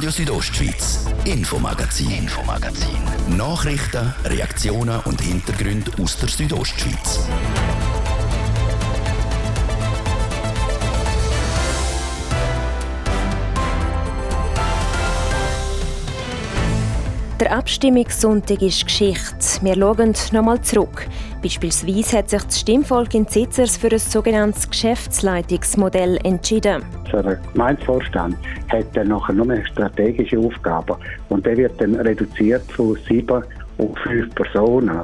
Radio Südostschweiz, Infomagazin, Infomagazin. Nachrichten, Reaktionen und Hintergründe aus der Südostschweiz. Der Abstimmungssonntag ist Geschichte. Wir schauen nochmal zurück. Beispielsweise hat sich das Stimmvolk in Zitzers für ein sogenanntes Geschäftsleitungsmodell entschieden. Ein Gemeindevorstand hat dann nachher nur eine strategische Aufgabe und der wird dann reduziert von sieben auf fünf Personen.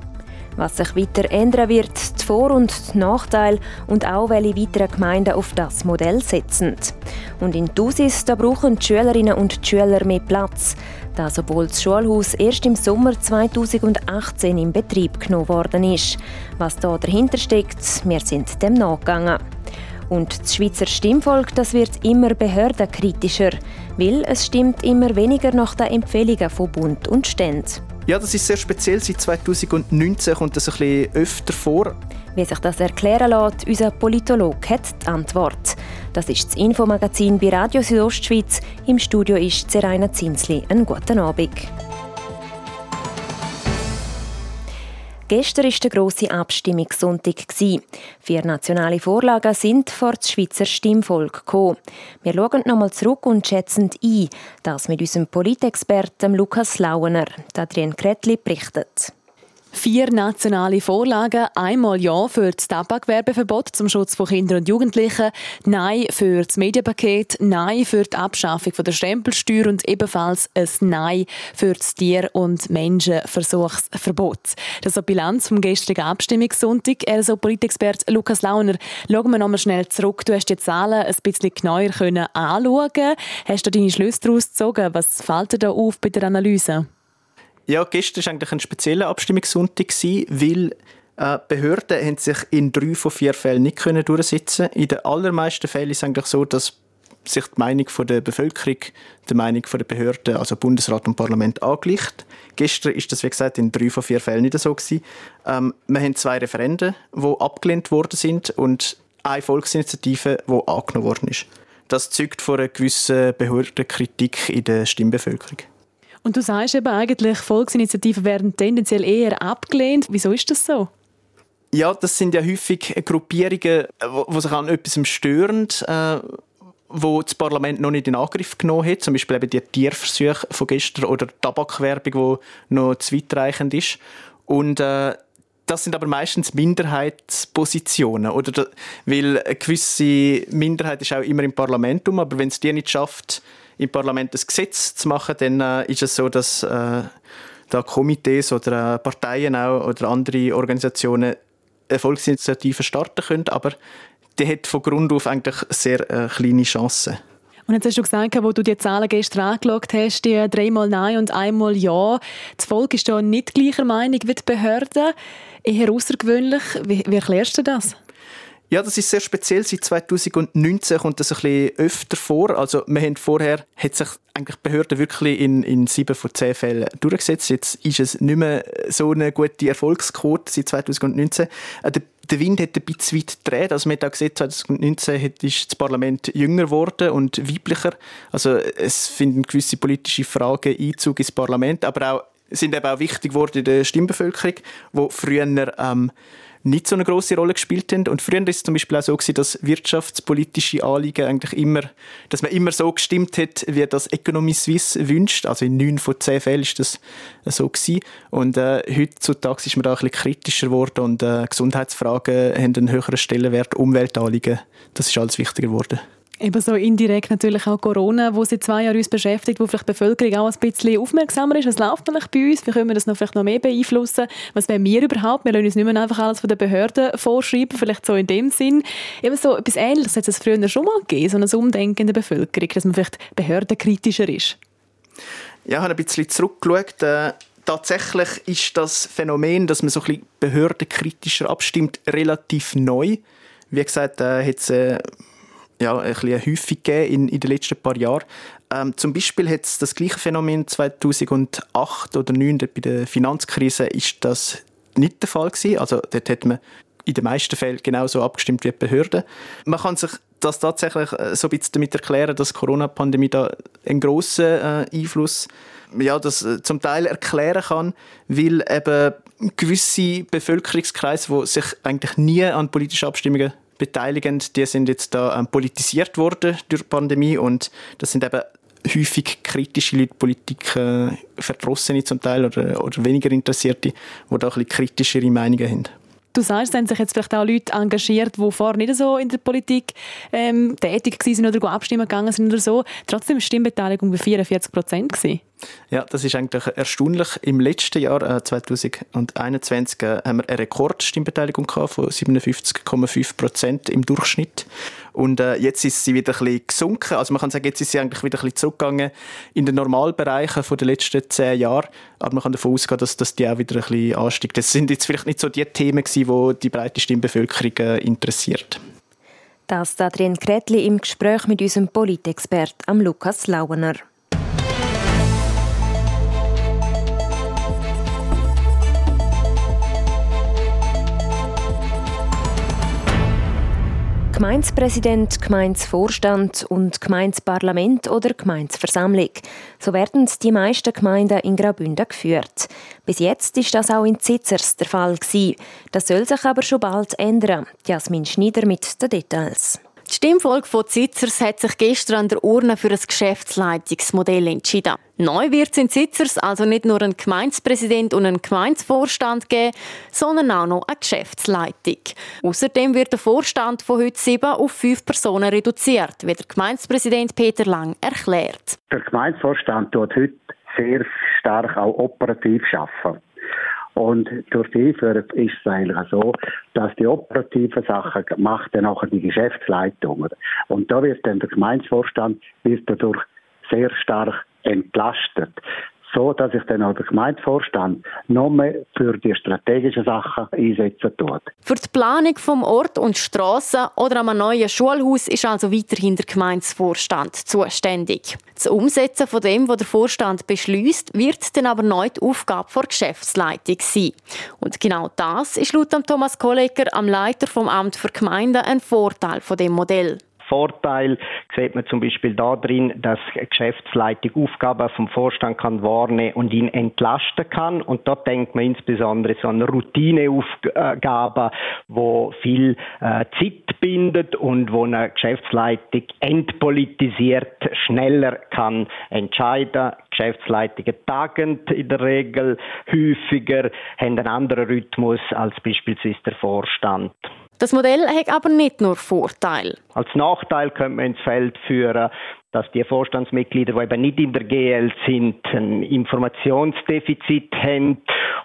Was sich weiter ändern wird, die Vor- und die Nachteile und auch welche weiteren Gemeinden auf das Modell setzen. Und in Thusis da brauchen die Schülerinnen und Schüler mehr Platz. Das, obwohl das Schulhaus erst im Sommer 2018 in Betrieb genommen worden ist. Was da dahinter steckt, wir sind dem nachgegangen. Und das Schweizer Stimmvolk das wird immer behördenkritischer, weil es stimmt immer weniger nach den Empfehlungen von Bund und Ständen. Ja, das ist sehr speziell. Seit 2019 kommt das ein bisschen öfter vor. Wie sich das erklären lässt, unser Politolog hat die Antwort. Das ist das Infomagazin bei Radio Südostschweiz. Im Studio ist Seraina Zinsli. Einen guten Abend. Gestern war der grosse Abstimmungssonntag. Vier nationale Vorlagen sind vor das Schweizer Stimmvolk gekommen. Wir schauen nochmal zurück und schätzen ein, das mit unserem Politexperten Lukas Lauener. Adrian Kretli berichtet. Vier nationale Vorlagen. Einmal Ja für das Tabakwerbeverbot zum Schutz von Kindern und Jugendlichen, Nein für das Medienpaket, Nein für die Abschaffung der Stempelsteuer und ebenfalls ein Nein für das Tier- und Menschenversuchsverbot. Das ist die Bilanz vom gestrigen Abstimmungssonntag. Ist Politexperte Lukas Launer. Schauen wir nochmal schnell zurück. Du hast die Zahlen ein bisschen genauer können. Hast du deine Schlüsse daraus gezogen? Was fällt dir da auf bei der Analyse? Ja, gestern war eigentlich ein spezieller Abstimmungssonntag, weil äh, Behörden haben sich in drei von vier Fällen nicht können durchsetzen In den allermeisten Fällen ist es eigentlich so, dass sich die Meinung der Bevölkerung der Meinung der Behörden, also Bundesrat und Parlament, angleicht. Gestern ist das, wie gesagt, in drei von vier Fällen nicht so gewesen. Ähm, wir haben zwei Referenden, die abgelehnt worden sind und eine Volksinitiative, die angenommen worden ist. Das zeugt von einer gewissen Behördenkritik in der Stimmbevölkerung. Und du sagst eben eigentlich, Volksinitiativen werden tendenziell eher abgelehnt. Wieso ist das so? Ja, das sind ja häufig Gruppierungen, die sich an etwas stören, äh, wo das Parlament noch nicht in Angriff genommen hat. Zum Beispiel eben die Tierversuche von gestern oder die Tabakwerbung, die noch zu weitreichend ist. Und äh, das sind aber meistens Minderheitspositionen, oder? Weil eine gewisse Minderheit ist auch immer im Parlament um, aber wenn es die nicht schafft, im Parlament ein Gesetz zu machen, dann äh, ist es so, dass äh, da Komitees oder äh, Parteien auch oder andere Organisationen Volksinitiativen starten können, aber die hat von Grund auf eigentlich sehr äh, kleine Chancen. Und jetzt hast du gesagt, wo du die Zahlen gestern angeschaut hast, die dreimal Nein und einmal Ja. Das Volk ist da nicht gleicher Meinung wie die Behörden. Eher außergewöhnlich. Wie, wie erklärst du das? Ja, das ist sehr speziell. Seit 2019 kommt das ein bisschen öfter vor. Also, wir haben vorher, hat sich eigentlich Behörde wirklich in, in sieben von zehn Fällen durchgesetzt. Jetzt ist es nicht mehr so eine gute Erfolgsquote seit 2019. Äh, der, der Wind hat ein bisschen weit gedreht. Also, man hat auch gesehen, 2019 ist das Parlament jünger geworden und weiblicher. Also, es finden gewisse politische Fragen Einzug ins Parlament, aber auch, sind eben auch wichtig geworden in der Stimmbevölkerung, wo früher, ähm, nicht so eine große Rolle gespielt haben. Und früher war es zum Beispiel auch so, dass wirtschaftspolitische Anliegen eigentlich immer, dass man immer so gestimmt hat, wie das Economy Suisse wünscht. Also in neun von zehn Fällen ist das so gewesen. Und äh, heutzutage ist man da ein bisschen kritischer geworden und äh, Gesundheitsfragen haben einen höheren Stellenwert, Umweltanliegen, das ist alles wichtiger geworden. Eben so indirekt natürlich auch Corona, wo seit zwei Jahren uns beschäftigt, wo vielleicht die Bevölkerung auch ein bisschen aufmerksamer ist. Was läuft eigentlich bei uns? Wie können wir das noch vielleicht noch mehr beeinflussen? Was wollen wir überhaupt? Wir lassen uns nicht mehr einfach alles von den Behörden vorschreiben, vielleicht so in dem Sinn. Eben so etwas Ähnliches hat es früher schon mal gegeben, so ein Umdenken in der Bevölkerung, dass man vielleicht behördenkritischer ist. Ja, ich habe ein bisschen zurückgeschaut. Äh tatsächlich ist das Phänomen, dass man so ein bisschen behördenkritischer abstimmt, relativ neu. Wie gesagt, äh, hat es äh, ja, ein bisschen häufig gegeben in, in den letzten paar Jahren. Ähm, zum Beispiel hat es das gleiche Phänomen 2008 oder 2009 bei der Finanzkrise ist das nicht der Fall gewesen. Also dort hat man in den meisten Fällen genauso abgestimmt wie die Behörden. Man kann sich das tatsächlich äh, so ein bisschen damit erklären, dass die Corona-Pandemie da einen grossen äh, Einfluss ja, das äh, zum Teil erklären kann, weil eben gewisse Bevölkerungskreise, die sich eigentlich nie an politischen Abstimmungen beteiligen, die sind jetzt da ähm, politisiert worden durch die Pandemie und das sind eben häufig kritische Leute, Politik äh, Verdrossene zum Teil oder, oder weniger Interessierte, die da ein bisschen kritischere Meinungen haben. Du sagst, es haben sich jetzt vielleicht auch Leute engagiert, die vorher nicht so in der Politik ähm, tätig waren oder abstimmen gegangen sind oder so. Trotzdem war die Stimmbeteiligung bei 44 Prozent. Ja, das ist eigentlich erstaunlich. Im letzten Jahr, äh, 2021, äh, haben wir eine Rekordstimmbeteiligung von 57,5 Prozent im Durchschnitt. Und äh, jetzt ist sie wieder ein bisschen gesunken. Also man kann sagen, jetzt ist sie eigentlich wieder ein bisschen zurückgegangen in den Normalbereichen der letzten zehn Jahre. Aber man kann davon ausgehen, dass, dass die auch wieder ein bisschen ansteigt. Das sind jetzt vielleicht nicht so die Themen gewesen, die die breite Stimmbevölkerung äh, interessiert. Das Adrian Kretli im Gespräch mit unserem Politexpert Lukas Lauener. Gemeindepräsident, Gemeindevorstand und Gemeindeparlament oder Gemeindeversammlung. So werden die meisten Gemeinden in Graubünden geführt. Bis jetzt ist das auch in Zitzers der Fall Das soll sich aber schon bald ändern. Jasmin Schneider mit den Details. Die Stimmfolge von Zitzers hat sich gestern an der Urne für ein Geschäftsleitungsmodell entschieden. Neu wird es in Zitzers also nicht nur einen Gemeindepräsident und einen Gemeindevorstand geben, sondern auch noch eine Geschäftsleitung. Außerdem wird der Vorstand von heute sieben auf fünf Personen reduziert, wie der Gemeindepräsident Peter Lang erklärt. Der Gemeindevorstand tut heute sehr stark auch operativ arbeiten. Und durch die Einführung ist es eigentlich so, dass die operativen Sachen macht dann auch die Geschäftsleitung. Und da wird dann der Gemeindevorstand wird dadurch sehr stark entlastet so, dass sich dann auch der Gemeindevorstand noch mehr für die strategischen Sachen einsetzen tut. Für die Planung vom Ort und Strassen oder einem neuen Schulhaus ist also weiterhin der Gemeindevorstand zuständig. Das Umsetzen von dem, was der Vorstand beschließt, wird dann aber neu die Aufgabe der Geschäftsleitung sein. Und genau das ist laut Thomas Kolleger, am Leiter vom Amt für Gemeinden, ein Vorteil von dem Modell. Vorteil sieht man zum Beispiel darin, dass Geschäftsleitung Aufgaben vom Vorstand kann wahrnehmen und ihn entlasten kann. Und dort denkt man insbesondere so an Routineaufgaben, wo viel äh, Zeit bindet und wo eine Geschäftsleitung entpolitisiert schneller kann entscheiden. Geschäftsleitungen tagend in der Regel häufiger, haben einen anderen Rhythmus als beispielsweise der Vorstand. Das Modell hat aber nicht nur Vorteile. Als Nachteil könnte man ins Feld führen, dass die Vorstandsmitglieder, die eben nicht in der GL sind, ein Informationsdefizit haben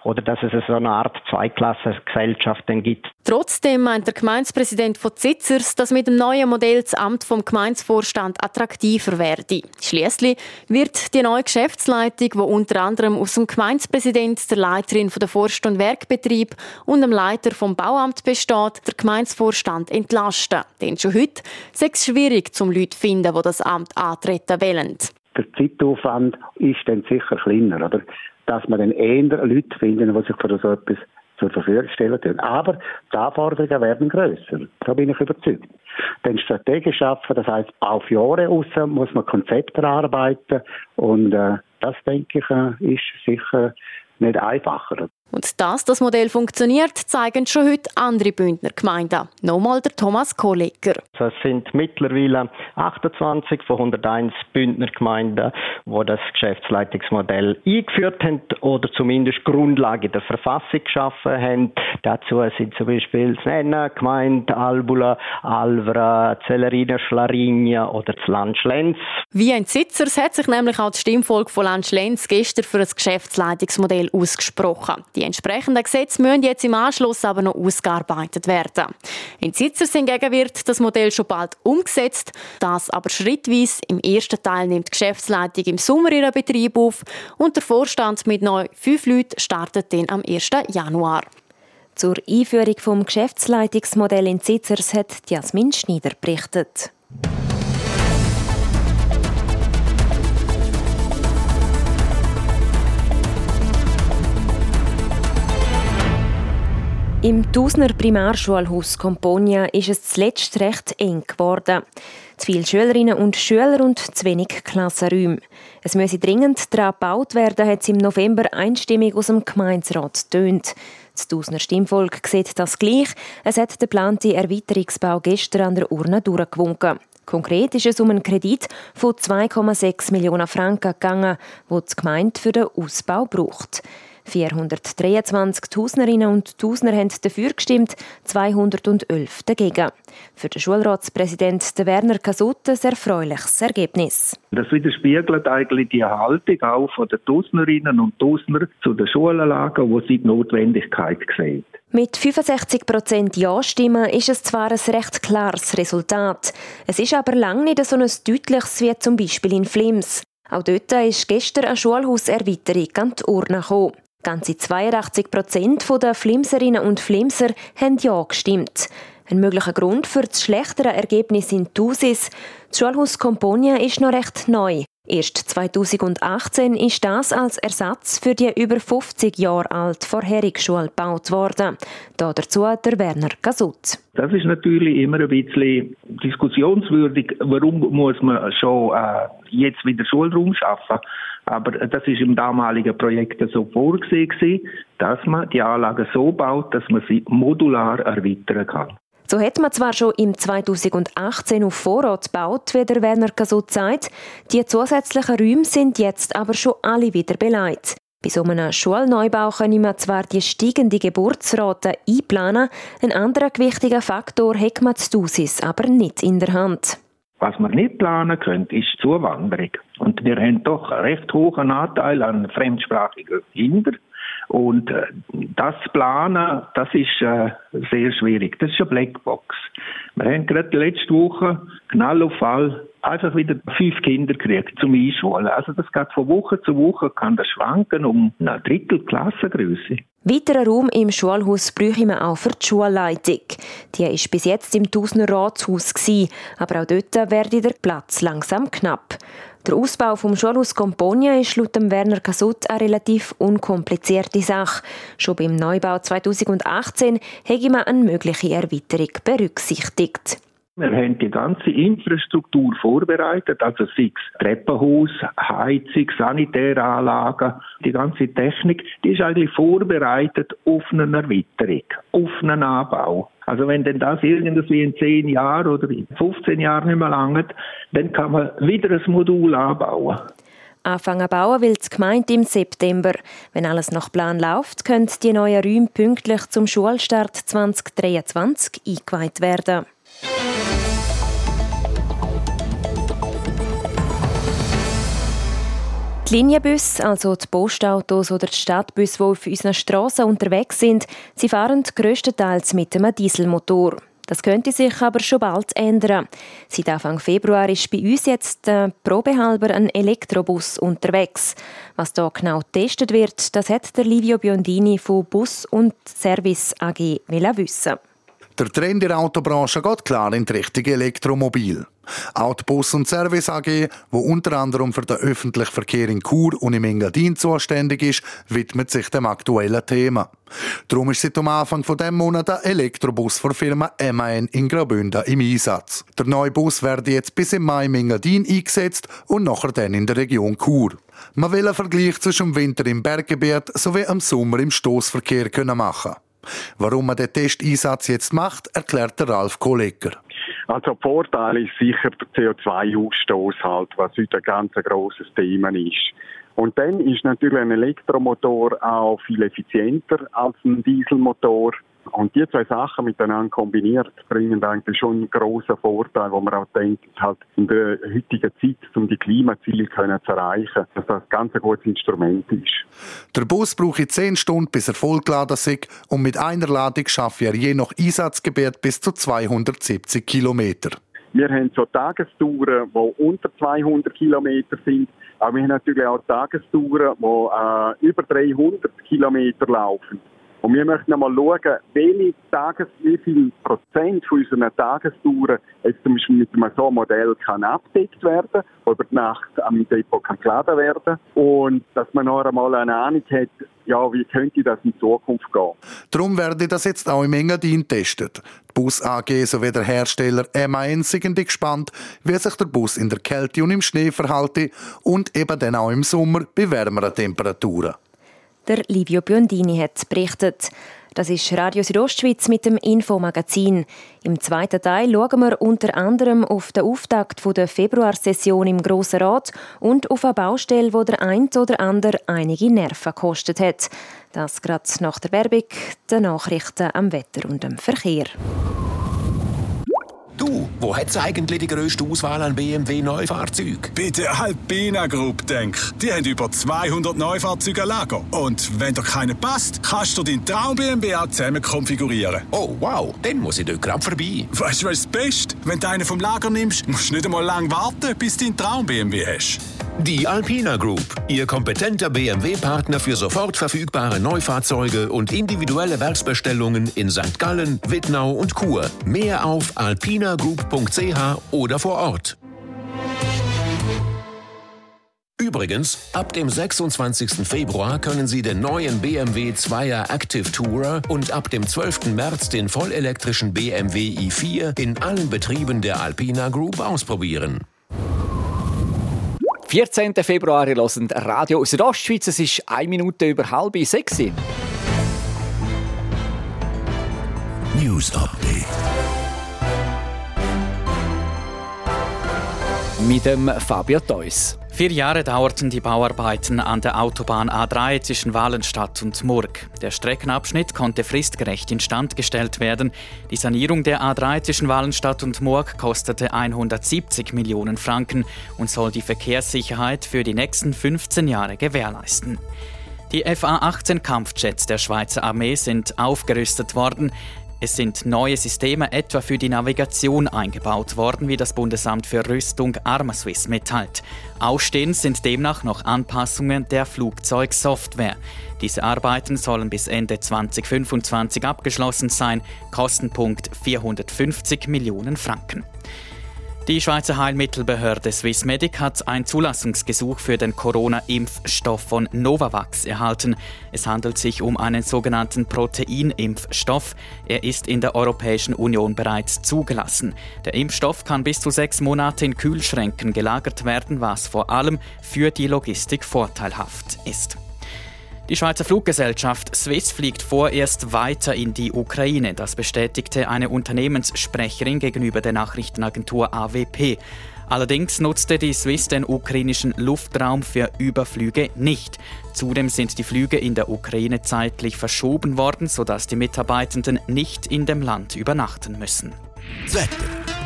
oder dass es so eine Art Zweiklassengesellschaft gibt. Trotzdem meint der Gemeindepräsident von Zitzers, dass mit dem neuen Modell das Amt vom Gemeindevorstand attraktiver werde. Schließlich wird die neue Geschäftsleitung, die unter anderem aus dem Gemeindepräsident, der Leiterin von der Forst- und Werkbetrieb und dem Leiter vom Bauamt besteht, der Gemeindevorstand entlasten. Denn schon heute ist es schwierig, zum Leute zu finden, die das Amt antreten wollen. Der Zeitaufwand ist dann sicher kleiner, oder? dass man dann eher Leute finden, die sich für so etwas zur Verfügung stellen können. Aber die Anforderungen werden grösser. Da bin ich überzeugt. Denn strategisch schaffen, das heißt auf Jahre raus muss man Konzepte erarbeiten und äh, das denke ich äh, ist sicher nicht einfacher. Und dass das Modell funktioniert, zeigen schon heute andere Bündner Gemeinden. Nochmal der Thomas Kolleger. Es sind mittlerweile 28 von 101 Bündner Gemeinden, die das Geschäftsleitungsmodell eingeführt haben oder zumindest Grundlage der Verfassung geschaffen haben. Dazu sind zum Beispiel Nenna, Gemeinde Albula, Alvra, Zellerina, Schlarinia oder das Land Schlenz. Wie ein Sitzers hat sich nämlich auch die Stimmfolge von Land Schlenz gestern für das Geschäftsleitungsmodell ausgesprochen. Die die entsprechenden Gesetze müssen jetzt im Anschluss aber noch ausgearbeitet werden. In Zitzers hingegen wird das Modell schon bald umgesetzt, das aber schrittweise. Im ersten Teil nimmt die Geschäftsleitung im Sommer ihren Betrieb auf und der Vorstand mit neu fünf Leuten startet dann am 1. Januar. Zur Einführung des Geschäftsleitungsmodells in Zitzers hat Jasmin Schneider berichtet. Im Tausner Primarschulhaus Componia ist es zuletzt recht eng geworden. Zu viele Schülerinnen und Schüler und zu wenig Klassenräume. Es müsse dringend daran gebaut werden, hat es im November einstimmig aus dem Gemeinsrat tönt. Das Tausner Stimmvolk sieht das gleich. Es hat den geplanten Erweiterungsbau gestern an der Urne durchgewunken. Konkret ist es um einen Kredit von 2,6 Millionen Franken gegangen, wo die Gemeinde für den Ausbau braucht. 423 Tausnerinnen und Tausner haben dafür gestimmt, 211 dagegen. Für den Schulratspräsident Werner Kasut ein erfreuliches Ergebnis. Das widerspiegelt eigentlich die Haltung auch von den Tausnerinnen und Tausner zu den Schulanlagen, wo sie die Notwendigkeit sehen. Mit 65 Prozent Ja-Stimmen ist es zwar ein recht klares Resultat. Es ist aber lange nicht so ein deutliches wie zum Beispiel in Flims. Auch dort ist gestern eine Schulhauserweiterung an die Urne gekommen. Ganze 82 Prozent der Flimserinnen und Flimser haben Ja gestimmt. Ein möglicher Grund für das schlechtere Ergebnis in Thusis. Das Schulhaus Componia ist noch recht neu. Erst 2018 ist das als Ersatz für die über 50 Jahre alte vorherige Schule gebaut worden. Da dazu der Werner Gasut. Das ist natürlich immer ein bisschen diskussionswürdig. Warum muss man schon äh, jetzt wieder Schulraum schaffen? Aber das ist im damaligen Projekt so vorgesehen, dass man die Anlagen so baut, dass man sie modular erweitern kann. So hat man zwar schon im 2018 auf Vorrat gebaut, wie der Werner Kasut sagt, die zusätzlichen Räume sind jetzt aber schon alle wieder beleidigt. Bei so einem Schulneubau können wir zwar die steigende Geburtsrate einplanen, ein anderer gewichtiger Faktor hat man die Dosis aber nicht in der Hand. Was man nicht planen könnte, ist Zuwanderung. Und wir haben doch einen recht hohen Anteil an fremdsprachigen Kindern. Und äh, das planen, das ist äh, sehr schwierig. Das ist eine Blackbox. Wir haben gerade letzte Woche Knallauffall einfach wieder fünf Kinder gekriegt zum Einschulen. Also das geht von Woche zu Woche, kann das schwanken um eine Drittel Klassengröße. Weiterer Raum im Schulhaus bräuchte man auch für die Schulleitung. Die war bis jetzt im Tausender Ratshaus, aber auch dort werde der Platz langsam knapp. Der Ausbau vom Schulhaus Componia ist laut Werner Kasut eine relativ unkomplizierte Sache. Schon beim Neubau 2018 hätte man eine mögliche Erweiterung berücksichtigt. Wir haben die ganze Infrastruktur vorbereitet, also sei es Treppenhaus, Heizung, Sanitäranlagen, die ganze Technik, die ist eigentlich vorbereitet auf eine Erweiterung, auf einen Anbau. Also wenn denn das irgendwie in 10 Jahren oder in 15 Jahren nicht mehr langt, dann kann man wieder ein Modul anbauen. Anfangen bauen will die Gemeinde im September. Wenn alles nach Plan läuft, können die neuen Räume pünktlich zum Schulstart 2023 eingeweiht werden. Die Linienbusse, also die Postautos oder die Stadtbusse, die auf unseren Strassen unterwegs sind, sie fahren grösstenteils mit einem Dieselmotor. Das könnte sich aber schon bald ändern. Seit Anfang Februar ist bei uns jetzt äh, probehalber ein Elektrobus unterwegs. Was da genau getestet wird, das hat der Livio Biondini von Bus und Service AG wissen. Der Trend in der Autobranche geht klar in die Richtung Elektromobil. Auch die Bus- und Service AG, wo unter anderem für den öffentlichen Verkehr in Chur und im Engadin zuständig ist, widmet sich dem aktuellen Thema. Darum ist seit dem Anfang von dem Monat ein Elektrobus der Firma MAN in Graubünden im Einsatz. Der neue Bus wird jetzt bis im Mai im Engadin eingesetzt und nachher dann in der Region Chur. Man will einen Vergleich zwischen dem Winter im Berggebiet sowie am Sommer im Stoßverkehr machen. Warum man den Testeinsatz jetzt macht, erklärt der Ralf Kollegger. Also Vorteil ist sicher der CO2-Ausstoß halt, was heute ein ganz grosses Thema ist. Und dann ist natürlich ein Elektromotor auch viel effizienter als ein Dieselmotor. Und die zwei Sachen miteinander kombiniert bringen eigentlich schon einen grossen Vorteil, wo man auch denkt, halt in der heutigen Zeit, um die Klimaziele können zu erreichen, dass das ein ganz gutes Instrument ist. Der Bus braucht 10 Stunden, bis er vollgeladen ist und mit einer Ladung schafft er je nach Einsatzgebiet bis zu 270 Kilometer. Wir haben so Tagestouren, die unter 200 Kilometer sind, aber wir haben natürlich auch Tagestouren, die äh, über 300 Kilometer laufen. Und wir möchten einmal schauen, welche Tages, wie viel Prozent von unseren Tagestouren jetzt zum Beispiel mit einem so Modell kann abgedeckt werden, über die Nacht am Depot kann geladen werden. Und dass man noch einmal eine Ahnung hat, ja, wie könnte das in Zukunft gehen. Darum werde das jetzt auch im Engadin getestet. Die Bus AG sowie der Hersteller MAN sind gespannt, wie sich der Bus in der Kälte und im Schnee verhalte und eben dann auch im Sommer bei wärmeren Temperaturen. Der Livio Biondini hat berichtet. Das ist Radio Südostschweiz mit dem Infomagazin. Im zweiten Teil schauen wir unter anderem auf den Auftakt der Februarsession im Grossen Rat und auf eine Baustelle, wo der ein oder andere einige Nerven gekostet hat. Das gerade nach der Werbung, den Nachrichten am Wetter und dem Verkehr. Du, wo hat's eigentlich die grösste Auswahl an BMW Neufahrzeugen? Bei der Alpina Group, denk. Die haben über 200 Neufahrzeuge Lager. Und wenn dir keiner passt, kannst du deinen Traum BMW auch zusammen konfigurieren. Oh, wow, dann muss ich dort gerade vorbei. Weißt du, was das Beste? Wenn du einen vom Lager nimmst, musst du nicht einmal lange warten, bis du deinen Traum BMW hast. Die Alpina Group, Ihr kompetenter BMW-Partner für sofort verfügbare Neufahrzeuge und individuelle Werksbestellungen in St. Gallen, Wittnau und Chur. Mehr auf alpinagroup.ch oder vor Ort. Übrigens, ab dem 26. Februar können Sie den neuen BMW 2er Active Tourer und ab dem 12. März den vollelektrischen BMW i4 in allen Betrieben der Alpina Group ausprobieren. 14. Februar, ihr hört Radio aus der Ostschweiz. Es ist eine Minute über halb sechs. News Update. Mit dem Fabio Theus. Vier Jahre dauerten die Bauarbeiten an der Autobahn A3 zwischen Walenstadt und Murg. Der Streckenabschnitt konnte fristgerecht instand gestellt werden. Die Sanierung der A3 zwischen Walenstadt und Murg kostete 170 Millionen Franken und soll die Verkehrssicherheit für die nächsten 15 Jahre gewährleisten. Die FA-18 Kampfjets der Schweizer Armee sind aufgerüstet worden. Es sind neue Systeme etwa für die Navigation eingebaut worden, wie das Bundesamt für Rüstung Armaswiss mitteilt. Ausstehend sind demnach noch Anpassungen der Flugzeugsoftware. Diese Arbeiten sollen bis Ende 2025 abgeschlossen sein. Kostenpunkt 450 Millionen Franken. Die Schweizer Heilmittelbehörde Swissmedic hat ein Zulassungsgesuch für den Corona-Impfstoff von Novavax erhalten. Es handelt sich um einen sogenannten Proteinimpfstoff. Er ist in der Europäischen Union bereits zugelassen. Der Impfstoff kann bis zu sechs Monate in Kühlschränken gelagert werden, was vor allem für die Logistik vorteilhaft ist. Die Schweizer Fluggesellschaft Swiss fliegt vorerst weiter in die Ukraine. Das bestätigte eine Unternehmenssprecherin gegenüber der Nachrichtenagentur AWP. Allerdings nutzte die Swiss den ukrainischen Luftraum für Überflüge nicht. Zudem sind die Flüge in der Ukraine zeitlich verschoben worden, sodass die Mitarbeitenden nicht in dem Land übernachten müssen. Wetter.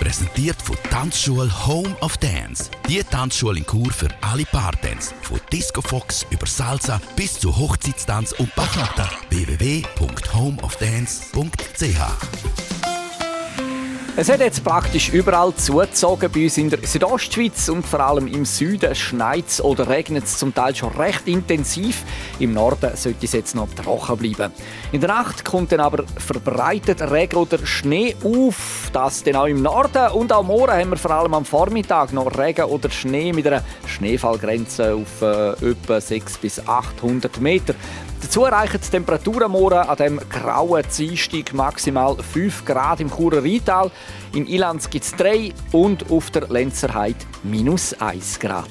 Präsentiert von Tanzschule Home of Dance. Die Tanzschule in Kur für alle Partens. Von Disco Fox über Salsa bis zu Hochzeitstanz und Bachata. www.homeofdance.ch es hat jetzt praktisch überall zugezogen bei uns in der Südostschweiz und vor allem im Süden schneit oder regnet es zum Teil schon recht intensiv. Im Norden sollte es jetzt noch trocken bleiben. In der Nacht kommt dann aber verbreitet Regen oder Schnee auf. Das dann auch im Norden und am morgen haben wir vor allem am Vormittag noch Regen oder Schnee mit einer Schneefallgrenze auf äh, etwa 600 bis 800 Meter. Dazu erreichen die Temperaturen morgen an dem grauen Dienstag maximal 5 Grad im Churer Rheintal. Im Ilanz gibt es 3 und auf der Lenzerheide minus 1 Grad.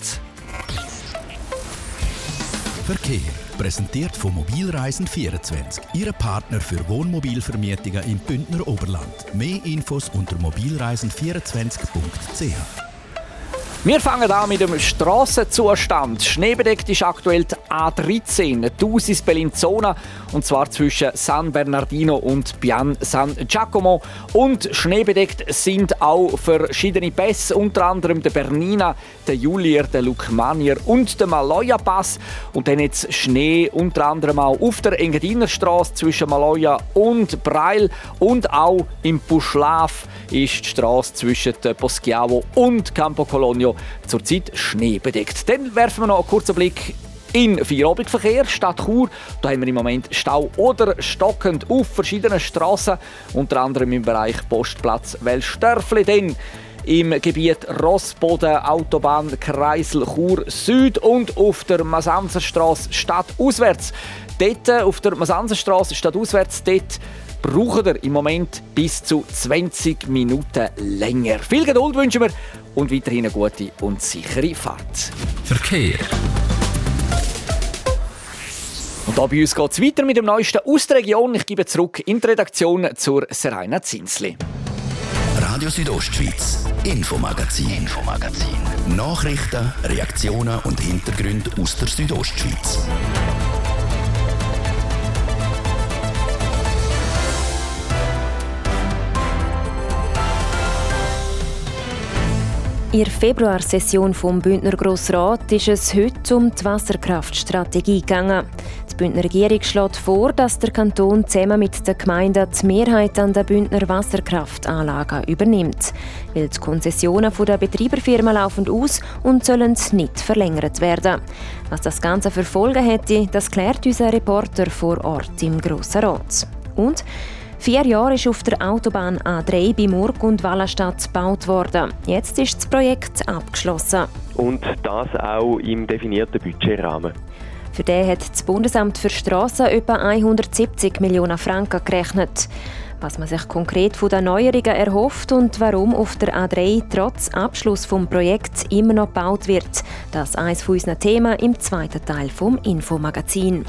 Verkehr. Präsentiert von Mobilreisen24, Ihre Partner für Wohnmobilvermietungen im Bündner Oberland. Mehr Infos unter mobilreisen24.ch. Wir fangen an mit dem Strassenzustand. Schneebedeckt ist aktuell die A13, Tusis Bellinzona, und zwar zwischen San Bernardino und Pian San Giacomo. Und schneebedeckt sind auch verschiedene Pässe, unter anderem der Bernina, der Julier, der Lukmanier und der Maloja Pass. Und dann jetzt Schnee unter anderem auch auf der Engadiner Straße zwischen Maloja und Breil und auch im Puschlaf ist die Straße zwischen Poschiavo und Campo Colonio zurzeit schneebedeckt. Dann werfen wir noch einen kurzen Blick in Feierabendverkehr, Stadt Chur. Da haben wir im Moment Stau oder stockend auf verschiedenen Straßen, unter anderem im Bereich Postplatz Wellstörfli. Denn im Gebiet Rossboden, Autobahn Kreisel Chur Süd und auf der Masanzerstraße stadtauswärts. Dort auf der Masanzerstraße stadtauswärts, dort braucht ihr im Moment bis zu 20 Minuten länger. Viel Geduld wünschen wir und weiterhin eine gute und sichere Fahrt. Verkehr. Und hier bei uns geht es weiter mit dem Neuesten aus der Region. Ich gebe zurück in die Redaktion zur Serena Zinsli. Radio Südostschweiz, Infomagazin, Infomagazin. Nachrichten, Reaktionen und Hintergründe aus der Südostschweiz. In der Februarsession vom Bündner Grossrat ist es heute um die Wasserkraftstrategie gegangen. Die Bündner Regierung schlägt vor, dass der Kanton zusammen mit den Gemeinden die Mehrheit an den Bündner Wasserkraftanlagen übernimmt. Weil die Konzessionen der Betreiberfirmen laufen aus und sollen nicht verlängert werden. Was das Ganze für Folgen hätte, das klärt unser Reporter vor Ort im Grossen Rat. Und Vier Jahre ist auf der Autobahn A3 bei Murg und Wallenstadt gebaut worden. Jetzt ist das Projekt abgeschlossen. Und das auch im definierten Budgetrahmen. Für den hat das Bundesamt für Straßen etwa 170 Millionen Franken gerechnet. Was man sich konkret von den Neuerungen erhofft und warum auf der A3 trotz Abschluss vom Projekt immer noch gebaut wird, das ist eines unserer Themen im zweiten Teil vom Infomagazin.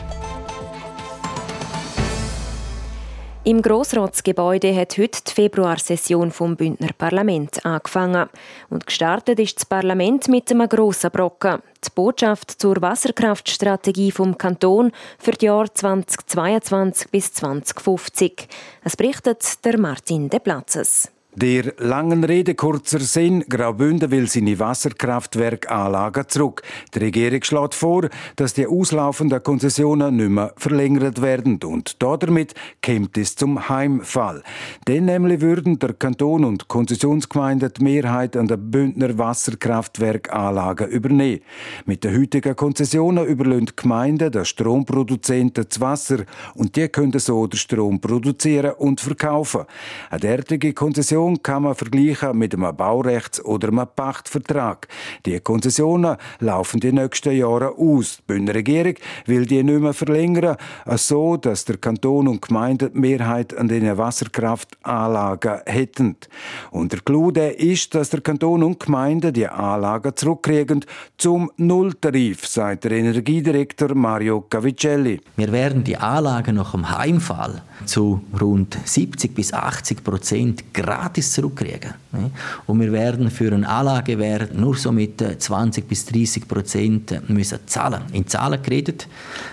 Im Grossratsgebäude hat heute die Februarsession vom Bündner Parlament angefangen. Und gestartet ist das Parlament mit einem grossen Brocken. Die Botschaft zur Wasserkraftstrategie vom Kanton für die Jahre 2022 bis 2050. Es berichtet der Martin De Platzes. Der langen Rede kurzer Sinn, Graubünden will seine Wasserkraftwerkanlagen zurück. Die Regierung schlägt vor, dass die auslaufenden Konzessionen nicht mehr verlängert werden und damit kommt es zum Heimfall. Denn nämlich würden der Kanton und Konzessionsgemeinden die Mehrheit an den Bündner Wasserkraftwerkanlagen übernehmen. Mit den heutigen Konzessionen überlassen die Gemeinden den Stromproduzenten das Wasser und die können so den Strom produzieren und verkaufen. Eine derartige Konzession Konzession kann man vergleichen mit einem Baurechts- oder einem Pachtvertrag. Die Konzessionen laufen die nächsten Jahre aus. Die Bündner Regierung will die nicht mehr verlängern, so dass der Kanton und Gemeinde die Mehrheit an den Wasserkraftanlagen hätten. Und der Clou ist, dass der Kanton und Gemeinde die Anlagen zurückkriegen zum Nulltarif, sagt der Energiedirektor Mario Cavicelli. Wir werden die Anlagen nach dem Heimfall zu rund 70 bis 80 Prozent gratis zurückkriegen. Und wir werden für einen Anlagewert nur so mit 20 bis 30 Prozent müssen zahlen. In Zahlen geredet,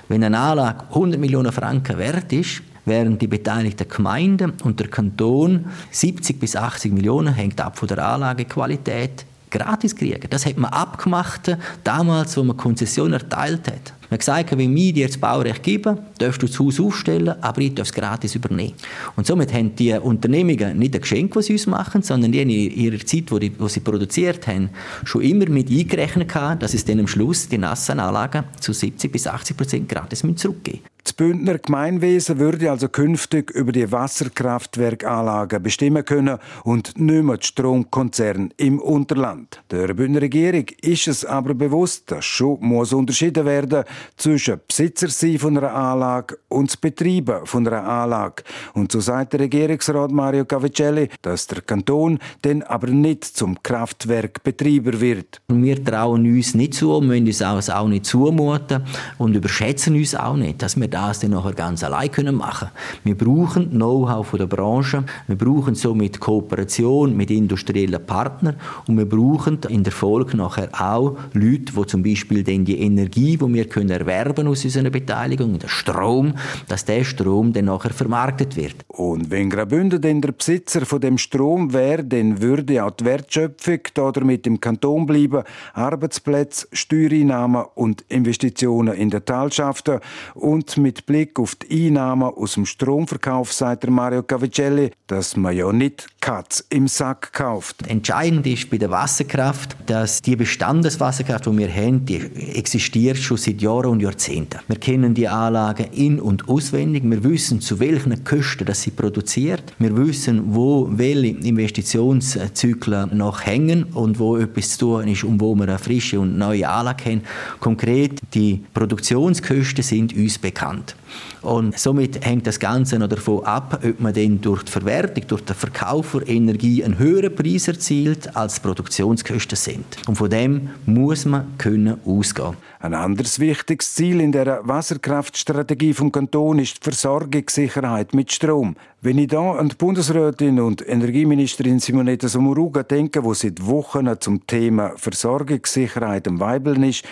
wenn eine Anlage 100 Millionen Franken wert ist, während die beteiligten Gemeinden und der Kanton 70 bis 80 Millionen hängt ab von der Anlagequalität gratis kriegen. Das hat man abgemacht damals, wo man Konzession erteilt hat. Man hat gesagt, wenn wir dir das Baurecht geben, darfst du das Haus aufstellen, aber ich darf es gratis übernehmen. Und somit haben die Unternehmungen nicht ein Geschenk, das sie uns machen, sondern die in ihrer Zeit, wo, die, wo sie produziert haben, schon immer mit eingerechnet haben, dass es dann am Schluss die nassen Anlagen zu 70 bis 80 Prozent gratis zurückgeben müssen. Das Bündner Gemeinwesen würde also künftig über die Wasserkraftwerkanlagen bestimmen können und nicht mehr die Stromkonzern im Unterland. Der Bündner Regierung ist es aber bewusst, dass schon muss unterschieden werden zwischen Besitzer sein von einer Anlage und das Betreiben von einer Anlage. Und so sagt der Regierungsrat Mario Cavicelli, dass der Kanton dann aber nicht zum Kraftwerkbetreiber wird. Wir trauen uns nicht zu, wollen uns auch nicht zumuten und überschätzen uns auch nicht, dass wir das dann nachher ganz allein können machen Wir brauchen Know-how von der Branche, wir brauchen somit Kooperation mit industriellen Partnern und wir brauchen in der Folge nachher auch Leute, die zum Beispiel die Energie, die wir können erwerben aus unserer Beteiligung, den Strom, dass der Strom dann nachher vermarktet wird. Und wenn Graubünden denn der Besitzer von dem Strom wäre, dann würde auch die Wertschöpfung damit im Kanton bleiben, Arbeitsplätze, Steuereinnahmen und Investitionen in der Talschaften und mit Blick auf die Einnahmen aus dem Stromverkauf sagt der Mario Cavicelli, dass man ja nicht Katz im Sack kauft. Entscheidend ist bei der Wasserkraft, dass die Bestandeswasserkraft, die wir haben, die existiert schon seit Jahren Jahre und Jahrzehnte. Wir kennen die Anlagen in- und auswendig. Wir wissen, zu welchen Kosten das sie produziert. Wir wissen, wo welche Investitionszyklen noch hängen und wo etwas zu tun ist und wo wir eine frische und neue Anlage haben. Konkret, die Produktionskosten sind uns bekannt. Und somit hängt das Ganze noch davon ab, ob man dann durch die Verwertung, durch den Verkauf von Energie einen höheren Preis erzielt, als die Produktionskosten sind. Und von dem muss man können ausgehen. Ein anderes wichtiges Ziel in der Wasserkraftstrategie vom Kanton ist die Versorgungssicherheit mit Strom. Wenn ich da an die Bundesrätin und Energieministerin Simonetta Sommaruga denke, wo seit Wochen zum Thema Versorgungssicherheit am Weibeln ist,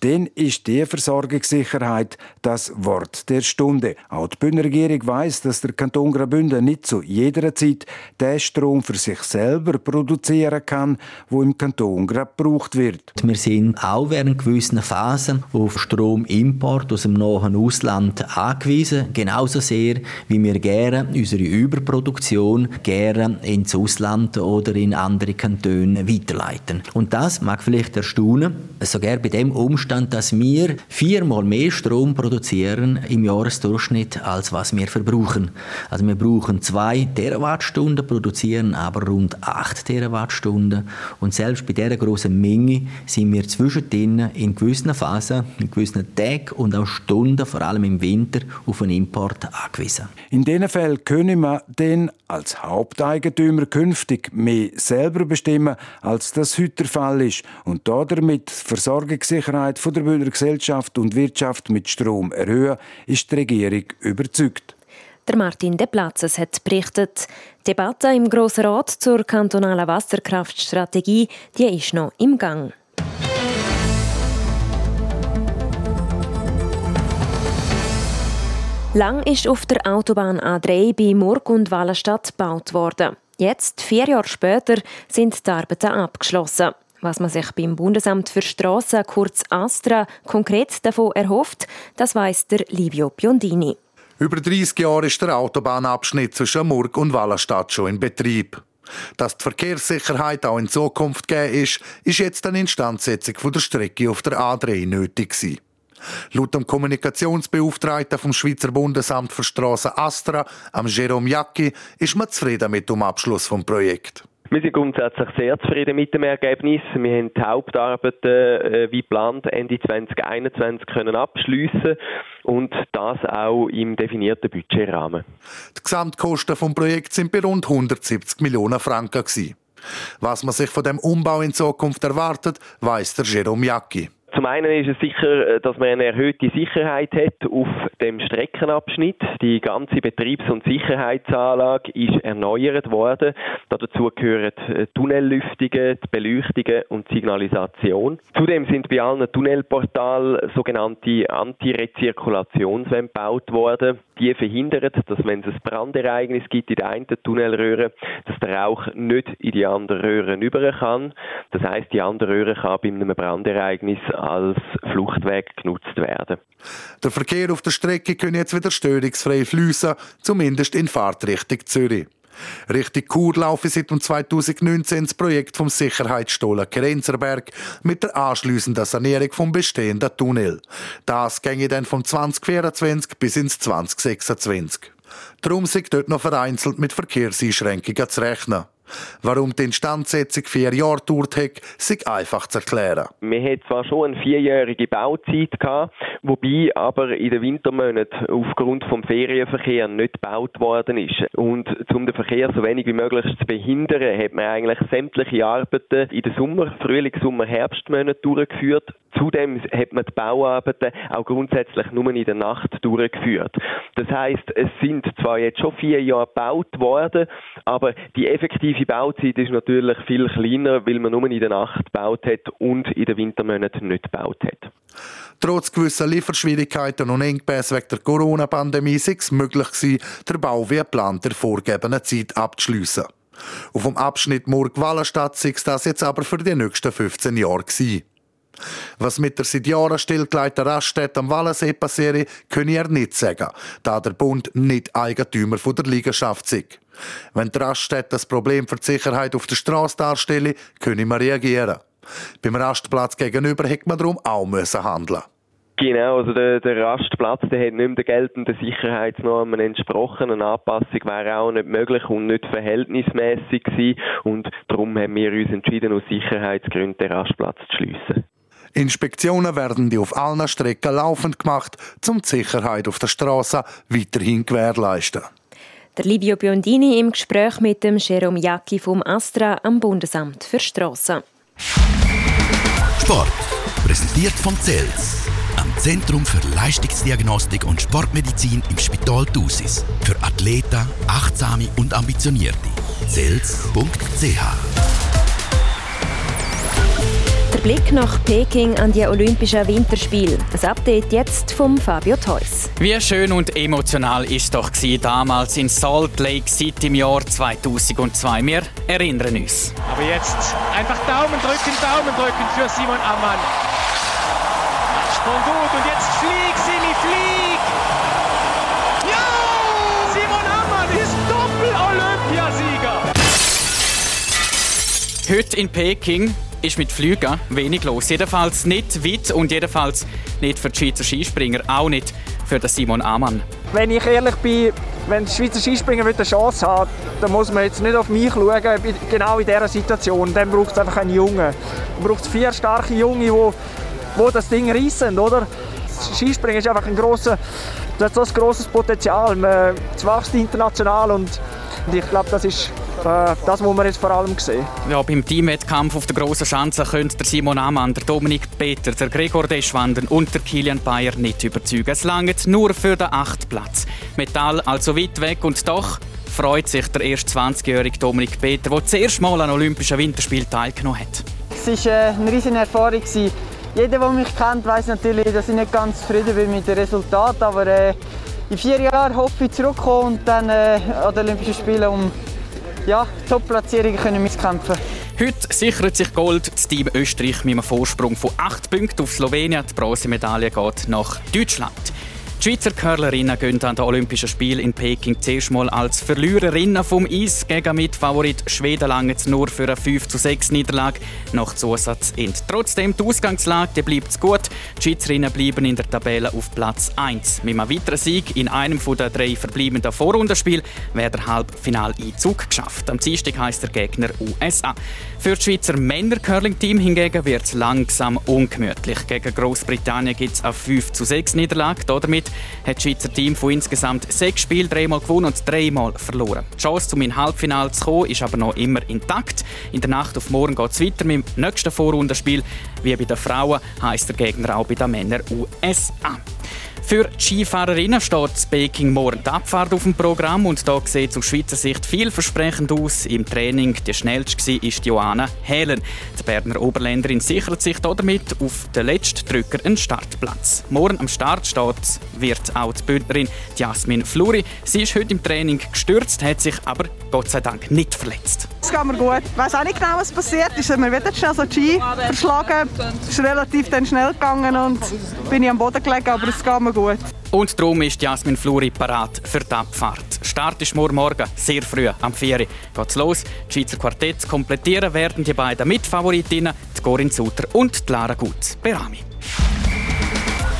dann ist die Versorgungssicherheit das Wort der Stunde. Auch die Bündner Regierung weiss, dass der Kanton Graubünden nicht zu jeder Zeit den Strom für sich selber produzieren kann, wo im Kanton gerade gebraucht wird. Wir sind auch während gewissen Phasen auf Stromimport aus dem nahen Ausland angewiesen, genauso sehr, wie wir gerne unsere Überproduktion gerne ins Ausland oder in andere Kantone weiterleiten. Und das mag vielleicht erstaunen, sogar bei dem Umstand, Umstand, dass wir viermal mehr Strom produzieren im Jahresdurchschnitt, als was wir verbrauchen. Also wir brauchen zwei Terawattstunden, produzieren aber rund acht Terawattstunden. Und selbst bei dieser großen Menge sind wir zwischendrin in gewissen Phasen, in gewissen Tagen und auch Stunden, vor allem im Winter, auf einen Import angewiesen. In diesen Fällen können wir dann als Haupteigentümer künftig mehr selber bestimmen, als das heute der Fall ist und damit die Versorgungssicherheit von der Bühner Gesellschaft und Wirtschaft mit Strom erhöhen, ist die Regierung überzeugt. Der Martin De Platzes hat berichtet, die Debatte im Grossen Rat zur kantonalen Wasserkraftstrategie die ist noch im Gang. Lang ist auf der Autobahn A3 bei Murg und Wallenstadt gebaut worden. Jetzt, vier Jahre später, sind die Arbeiten abgeschlossen. Was man sich beim Bundesamt für Strassen, kurz Astra, konkret davon erhofft, das weiss der Livio Biondini. Über 30 Jahre ist der Autobahnabschnitt zwischen Murg und Wallenstadt schon in Betrieb. Dass die Verkehrssicherheit auch in Zukunft gegeben ist, ist jetzt eine Instandsetzung der Strecke auf der A3 nötig gewesen. Laut dem Kommunikationsbeauftragten vom Schweizer Bundesamt für Strassen Astra, am Jerome Jacki, ist man zufrieden mit dem Abschluss vom Projekt. Wir sind grundsätzlich sehr zufrieden mit dem Ergebnis. Wir haben die Hauptarbeiten äh, wie geplant Ende 2021 können abschließen und das auch im definierten Budgetrahmen. Die Gesamtkosten vom Projekt sind bei rund 170 Millionen Franken gewesen. Was man sich von dem Umbau in Zukunft erwartet, weiß der Jerome Jacki. Zum einen ist es sicher, äh, dass man eine erhöhte Sicherheit hat auf dem Streckenabschnitt. Die ganze Betriebs- und Sicherheitsanlage ist erneuert worden. Dazu gehören äh, Tunnellüftungen, Beleuchtungen und Signalisation. Zudem sind bei allen Tunnelportalen sogenannte Antirezirkulationswände gebaut worden. Die verhindern, dass wenn es ein Brandereignis gibt in der einen Tunnelröhre, dass der Rauch nicht in die andere Röhre über kann. Das heißt, die andere Röhre kann bei einem Brandereignis als Fluchtweg genutzt werden. Der Verkehr auf der Strecke kann jetzt wieder störungsfrei fließen, zumindest in Fahrtrichtung Zürich. Richtig Chur laufe seit 2019 das Projekt vom Sicherheitsstollen Grenzerberg mit der anschliessenden Sanierung vom bestehenden Tunnel. Das ginge dann von 2024 bis ins 2026. Darum sind dort noch vereinzelt mit Verkehrseinschränkungen zu rechnen. Warum die Instandsetzung vier Jahre gedauert hat, ist einfach zu erklären. Wir hatten zwar schon eine vierjährige Bauzeit gehabt, wobei aber in den Wintermonaten aufgrund vom Ferienverkehr nicht gebaut worden ist. Und um den Verkehr so wenig wie möglich zu behindern, hat man eigentlich sämtliche Arbeiten in den Sommer, Frühling, Sommer, Herbstmonaten durchgeführt. Zudem hat man die Bauarbeiten auch grundsätzlich nur in der Nacht durchgeführt. Das heißt, es sind zwar jetzt schon vier Jahre gebaut worden, aber die effektive Bauzeit ist natürlich viel kleiner, weil man nur in der Nacht gebaut hat und in den Wintermonaten nicht gebaut hat. Trotz gewisser Lieferschwierigkeiten und Engpässe wegen der Corona-Pandemie sei es möglich den Bau wie geplant der vorgegebenen Zeit abzuschliessen. Auf dem Abschnitt Murg-Wallenstadt es das jetzt aber für die nächsten 15 Jahre gewesen. Was mit der seit Jahren stillgelegten Raststätte am Wallensee passiere, könne er nicht sagen, da der Bund nicht Eigentümer der Liegenschaft ist. Wenn die Raststätte das Problem für die Sicherheit auf der Straße darstelle, könne man reagieren. Beim Rastplatz gegenüber hätte man darum auch handeln Genau, also der, der Rastplatz der hat nicht mehr den geltenden Sicherheitsnormen entsprochen. Eine Anpassung wäre auch nicht möglich und nicht verhältnismäßig gewesen. Und darum haben wir uns entschieden, aus Sicherheitsgründen den Rastplatz zu schliessen. Inspektionen werden die auf allen Strecken laufend gemacht, um die Sicherheit auf der Straße weiterhin gewährleisten. Der Livio Biondini im Gespräch mit dem Jerome Jacki vom Astra am Bundesamt für Strassen. Sport. Präsentiert von CELS, am Zentrum für Leistungsdiagnostik und Sportmedizin im Spital Thusis. Für Athleten, Achtsame und Ambitionierte. CELS.ch der Blick nach Peking an die Olympischen Winterspiele. Ein Update jetzt vom Fabio Theus. Wie schön und emotional ist es doch damals in Salt Lake City im Jahr 2002. Wir erinnern uns. Aber jetzt einfach Daumen drücken, Daumen drücken für Simon Ammann. Sprung gut und jetzt flieg, Simi, flieg! Ja! Simon Ammann ist Doppel-Olympiasieger! Heute in Peking ist mit Flügen wenig los. Jedenfalls nicht weit und jedenfalls nicht für die Schweizer Skispringer, auch nicht für den Simon Amann. Wenn ich ehrlich bin, wenn die Schweizer Skispringer eine Chance hat, dann muss man jetzt nicht auf mich schauen, genau in dieser Situation. Dann braucht es einfach einen Jungen. Dann braucht es vier starke Junge, die, die das Ding reissen, oder? Das Skispringen ist einfach ein grosser, das hat so ein grosses Potenzial. Es wächst international und ich glaube, das ist das muss man jetzt vor allem sehen. Ja, beim Teamwettkampf auf der grossen Schanze können der Simon Amann, der Dominik Peter, der Gregor Deschwanden und der Kilian Bayer nicht überzeugen. Es langt nur für den achten Platz. Metall also weit weg und doch freut sich der erst 20-jährige Dominik Peter, der zuerst mal an Olympischen Winterspielen teilgenommen hat. Es war äh, eine riesige Erfahrung. Jeder, der mich kennt, weiß natürlich, dass ich nicht ganz zufrieden bin mit dem Resultat. Aber äh, in vier Jahren hoffe ich zurückkommen und dann äh, an den Olympischen Spielen um ja, Top-Platzierungen können mitkämpfen. Heute sichert sich Gold das Team Österreich mit einem Vorsprung von 8 Punkten auf Slowenien. Die Bronzemedaille geht nach Deutschland. Die Schweizer Curlerinnen gehen an den Olympischen Spielen in Peking zuerst mal als Verliererinnen vom Eis gegen Mitfavorit Schweden lange nur für eine 5 zu 6 Niederlage nach Zusatzend. Trotzdem, die Ausgangslage die bleibt gut. Die Schweizerinnen bleiben in der Tabelle auf Platz 1. Mit einem weiteren Sieg in einem der drei verbleibenden Vorrundenspiele wäre der Halbfinaleinzug geschafft. Am Dienstag heisst der Gegner USA. Für das Schweizer Männer-Curling-Team hingegen wird es langsam ungemütlich. Gegen Großbritannien gibt es eine 5 zu 6 Niederlage. Damit hat das Schweizer Team von insgesamt sechs Spielen dreimal gewonnen und dreimal verloren. Die Chance, um in Halbfinale zu kommen, ist aber noch immer intakt. In der Nacht auf morgen geht es weiter mit dem nächsten Vorrundenspiel. Wie bei den Frauen heisst der Gegner auch bei den Männern USA. Für die Skifahrerinnen steht das Peking morgen die Abfahrt auf dem Programm und da sieht es aus Schweizer Sicht vielversprechend aus. Im Training die schnellste war Johanna Helen. Die Berner Oberländerin sichert sich damit auf den letzten Drücker einen Startplatz. Morgen am Start steht wird auch die Bündnerin Jasmin Fluri. Sie ist heute im Training gestürzt, hat sich aber Gott sei Dank nicht verletzt. Es geht mir gut. Ich weiß auch nicht genau, was passiert ist. Mir wird schnell so die Ski verschlagen. Es ist relativ dann schnell gegangen und bin ich am Boden gelegen, aber es geht mir gut. Und darum ist Jasmin Fluri parat für die Abfahrt. Start ist morgen, morgen sehr früh, am 4 Uhr geht's los. Die Schweizer Quartetts komplettieren werden die beiden Mitfavoritinnen, die Corinne Suter und die Lara Gutz. Berami.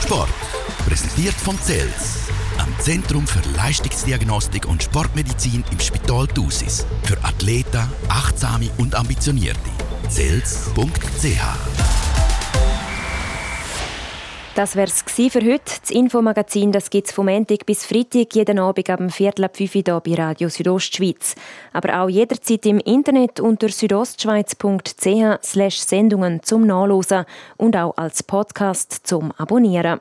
Sport. Präsentiert von CELS am Zentrum für Leistungsdiagnostik und Sportmedizin im Spital Thusis. Für Athleten, Achtsame und Ambitionierte. CELS.ch das wäre es für heute. Das Infomagazin gibt es vom Montag bis Freitag jeden Abend ab dem Viertel ab 5 Uhr bei Radio Südostschweiz. Aber auch jederzeit im Internet unter südostschweiz.ch Sendungen zum Nachlesen und auch als Podcast zum Abonnieren.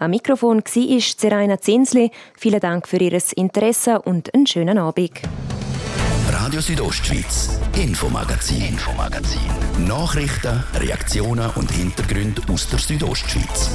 Am Mikrofon war Zeraina Zinsli. Vielen Dank für Ihr Interesse und einen schönen Abend. Radio Südostschweiz, Infomagazin, Infomagazin. Nachrichten, Reaktionen und Hintergründe aus der Südostschweiz.